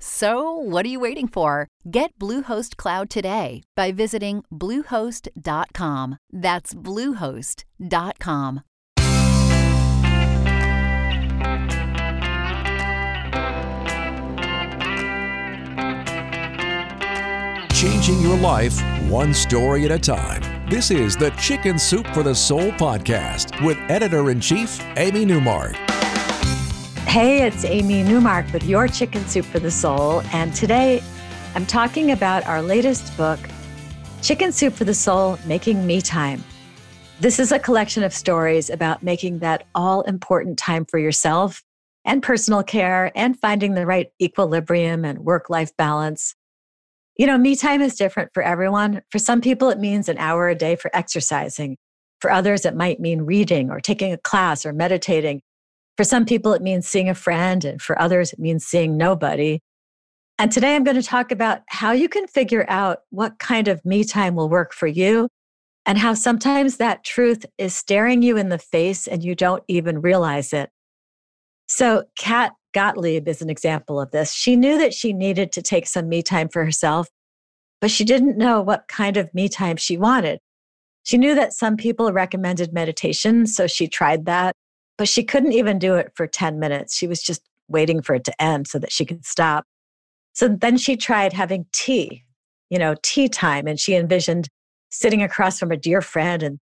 So, what are you waiting for? Get Bluehost Cloud today by visiting Bluehost.com. That's Bluehost.com. Changing your life one story at a time. This is the Chicken Soup for the Soul podcast with editor in chief, Amy Newmark. Hey, it's Amy Newmark with Your Chicken Soup for the Soul. And today I'm talking about our latest book, Chicken Soup for the Soul Making Me Time. This is a collection of stories about making that all important time for yourself and personal care and finding the right equilibrium and work life balance. You know, me time is different for everyone. For some people, it means an hour a day for exercising. For others, it might mean reading or taking a class or meditating. For some people, it means seeing a friend, and for others, it means seeing nobody. And today I'm going to talk about how you can figure out what kind of me time will work for you and how sometimes that truth is staring you in the face and you don't even realize it. So, Kat Gottlieb is an example of this. She knew that she needed to take some me time for herself, but she didn't know what kind of me time she wanted. She knew that some people recommended meditation, so she tried that but she couldn't even do it for 10 minutes. She was just waiting for it to end so that she could stop. So then she tried having tea, you know, tea time. And she envisioned sitting across from a dear friend and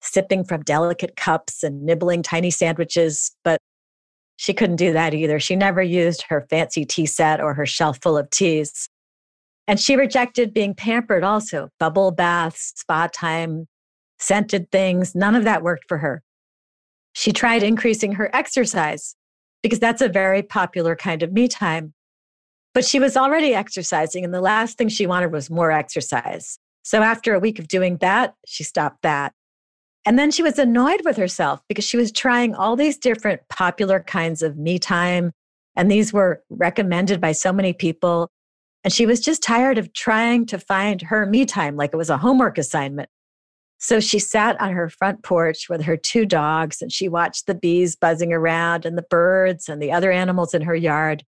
sipping from delicate cups and nibbling tiny sandwiches. But she couldn't do that either. She never used her fancy tea set or her shelf full of teas. And she rejected being pampered also bubble baths, spa time, scented things. None of that worked for her. She tried increasing her exercise because that's a very popular kind of me time. But she was already exercising, and the last thing she wanted was more exercise. So after a week of doing that, she stopped that. And then she was annoyed with herself because she was trying all these different popular kinds of me time. And these were recommended by so many people. And she was just tired of trying to find her me time like it was a homework assignment. So she sat on her front porch with her two dogs and she watched the bees buzzing around and the birds and the other animals in her yard.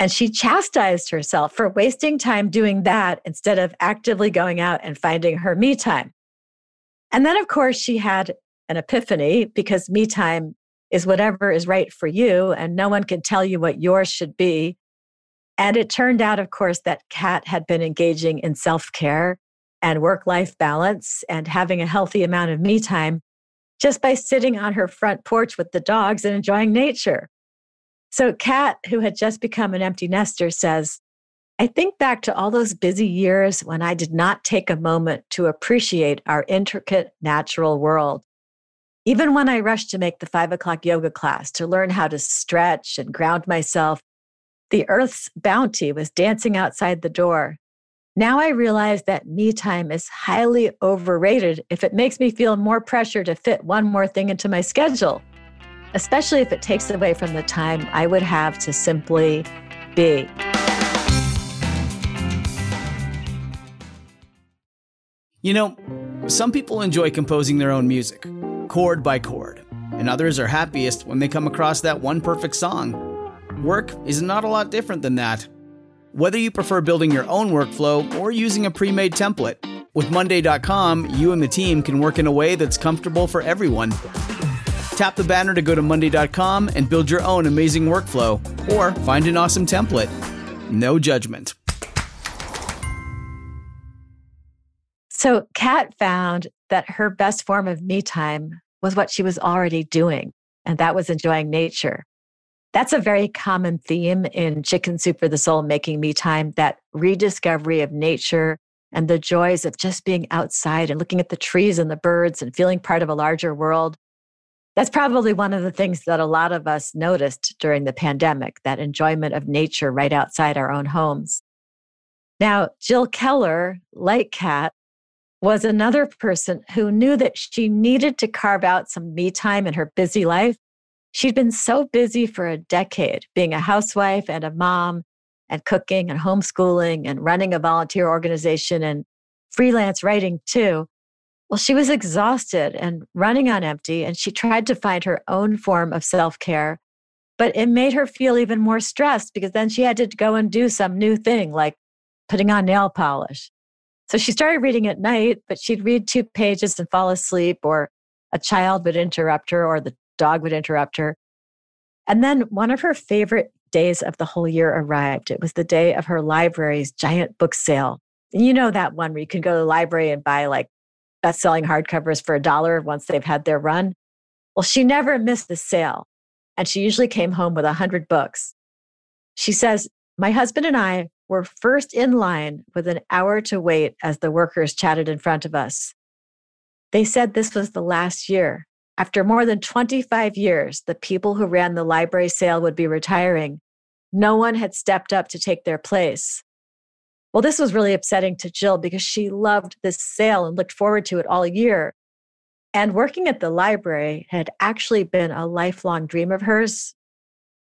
And she chastised herself for wasting time doing that instead of actively going out and finding her me time. And then, of course, she had an epiphany because me time is whatever is right for you, and no one can tell you what yours should be. And it turned out, of course, that Kat had been engaging in self care and work life balance and having a healthy amount of me time just by sitting on her front porch with the dogs and enjoying nature. So, Kat, who had just become an empty nester, says, I think back to all those busy years when I did not take a moment to appreciate our intricate natural world. Even when I rushed to make the five o'clock yoga class to learn how to stretch and ground myself, the earth's bounty was dancing outside the door, now I realize that me time is highly overrated if it makes me feel more pressure to fit one more thing into my schedule, especially if it takes away from the time I would have to simply be. You know, some people enjoy composing their own music, chord by chord, and others are happiest when they come across that one perfect song. Work is not a lot different than that. Whether you prefer building your own workflow or using a pre made template, with Monday.com, you and the team can work in a way that's comfortable for everyone. Tap the banner to go to Monday.com and build your own amazing workflow or find an awesome template. No judgment. So, Kat found that her best form of me time was what she was already doing, and that was enjoying nature. That's a very common theme in Chicken Soup for the Soul, Making Me Time, that rediscovery of nature and the joys of just being outside and looking at the trees and the birds and feeling part of a larger world. That's probably one of the things that a lot of us noticed during the pandemic that enjoyment of nature right outside our own homes. Now, Jill Keller, like Kat, was another person who knew that she needed to carve out some me time in her busy life. She'd been so busy for a decade, being a housewife and a mom, and cooking and homeschooling and running a volunteer organization and freelance writing too. Well, she was exhausted and running on empty, and she tried to find her own form of self care. But it made her feel even more stressed because then she had to go and do some new thing like putting on nail polish. So she started reading at night, but she'd read two pages and fall asleep, or a child would interrupt her, or the dog would interrupt her. And then one of her favorite days of the whole year arrived. It was the day of her library's giant book sale. And you know that one where you can go to the library and buy like best selling hardcovers for a dollar once they've had their run. Well, she never missed the sale. And she usually came home with a hundred books. She says, My husband and I were first in line with an hour to wait as the workers chatted in front of us. They said this was the last year. After more than 25 years, the people who ran the library sale would be retiring. No one had stepped up to take their place. Well, this was really upsetting to Jill because she loved this sale and looked forward to it all year. And working at the library had actually been a lifelong dream of hers.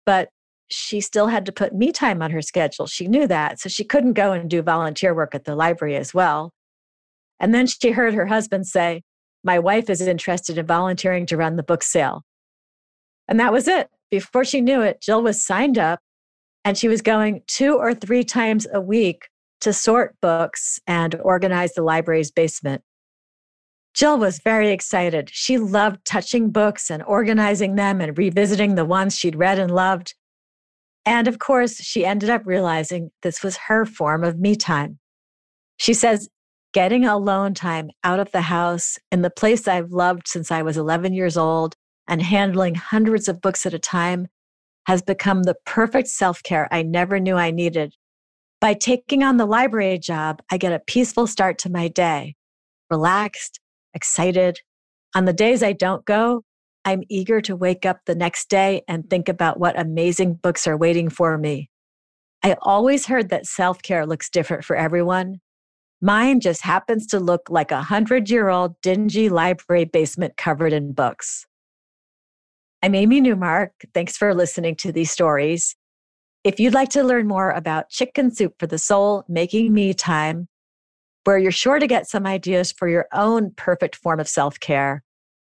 But she still had to put me time on her schedule. She knew that. So she couldn't go and do volunteer work at the library as well. And then she heard her husband say, My wife is interested in volunteering to run the book sale. And that was it. Before she knew it, Jill was signed up and she was going two or three times a week to sort books and organize the library's basement. Jill was very excited. She loved touching books and organizing them and revisiting the ones she'd read and loved. And of course, she ended up realizing this was her form of me time. She says, getting alone time out of the house in the place I've loved since I was 11 years old and handling hundreds of books at a time has become the perfect self care I never knew I needed. By taking on the library job, I get a peaceful start to my day, relaxed, excited. On the days I don't go, I'm eager to wake up the next day and think about what amazing books are waiting for me. I always heard that self care looks different for everyone. Mine just happens to look like a hundred year old dingy library basement covered in books. I'm Amy Newmark. Thanks for listening to these stories. If you'd like to learn more about Chicken Soup for the Soul, Making Me Time, where you're sure to get some ideas for your own perfect form of self care,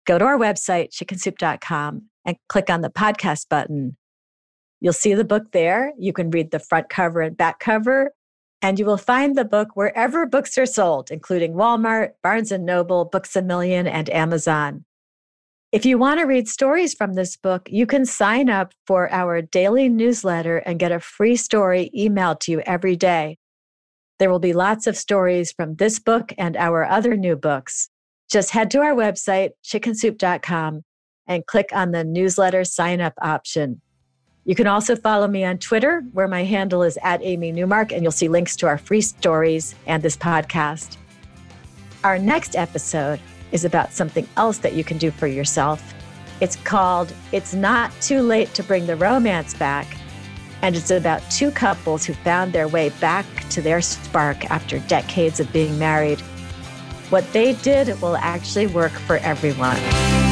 go to our website, chickensoup.com, and click on the podcast button. You'll see the book there. You can read the front cover and back cover, and you will find the book wherever books are sold, including Walmart, Barnes Noble, Books a Million, and Amazon. If you want to read stories from this book, you can sign up for our daily newsletter and get a free story emailed to you every day. There will be lots of stories from this book and our other new books. Just head to our website, chickensoup.com, and click on the newsletter sign up option. You can also follow me on Twitter, where my handle is at Amy Newmark, and you'll see links to our free stories and this podcast. Our next episode is about something else that you can do for yourself. It's called It's Not Too Late to Bring the Romance Back. And it's about two couples who found their way back to their spark after decades of being married what they did will actually work for everyone.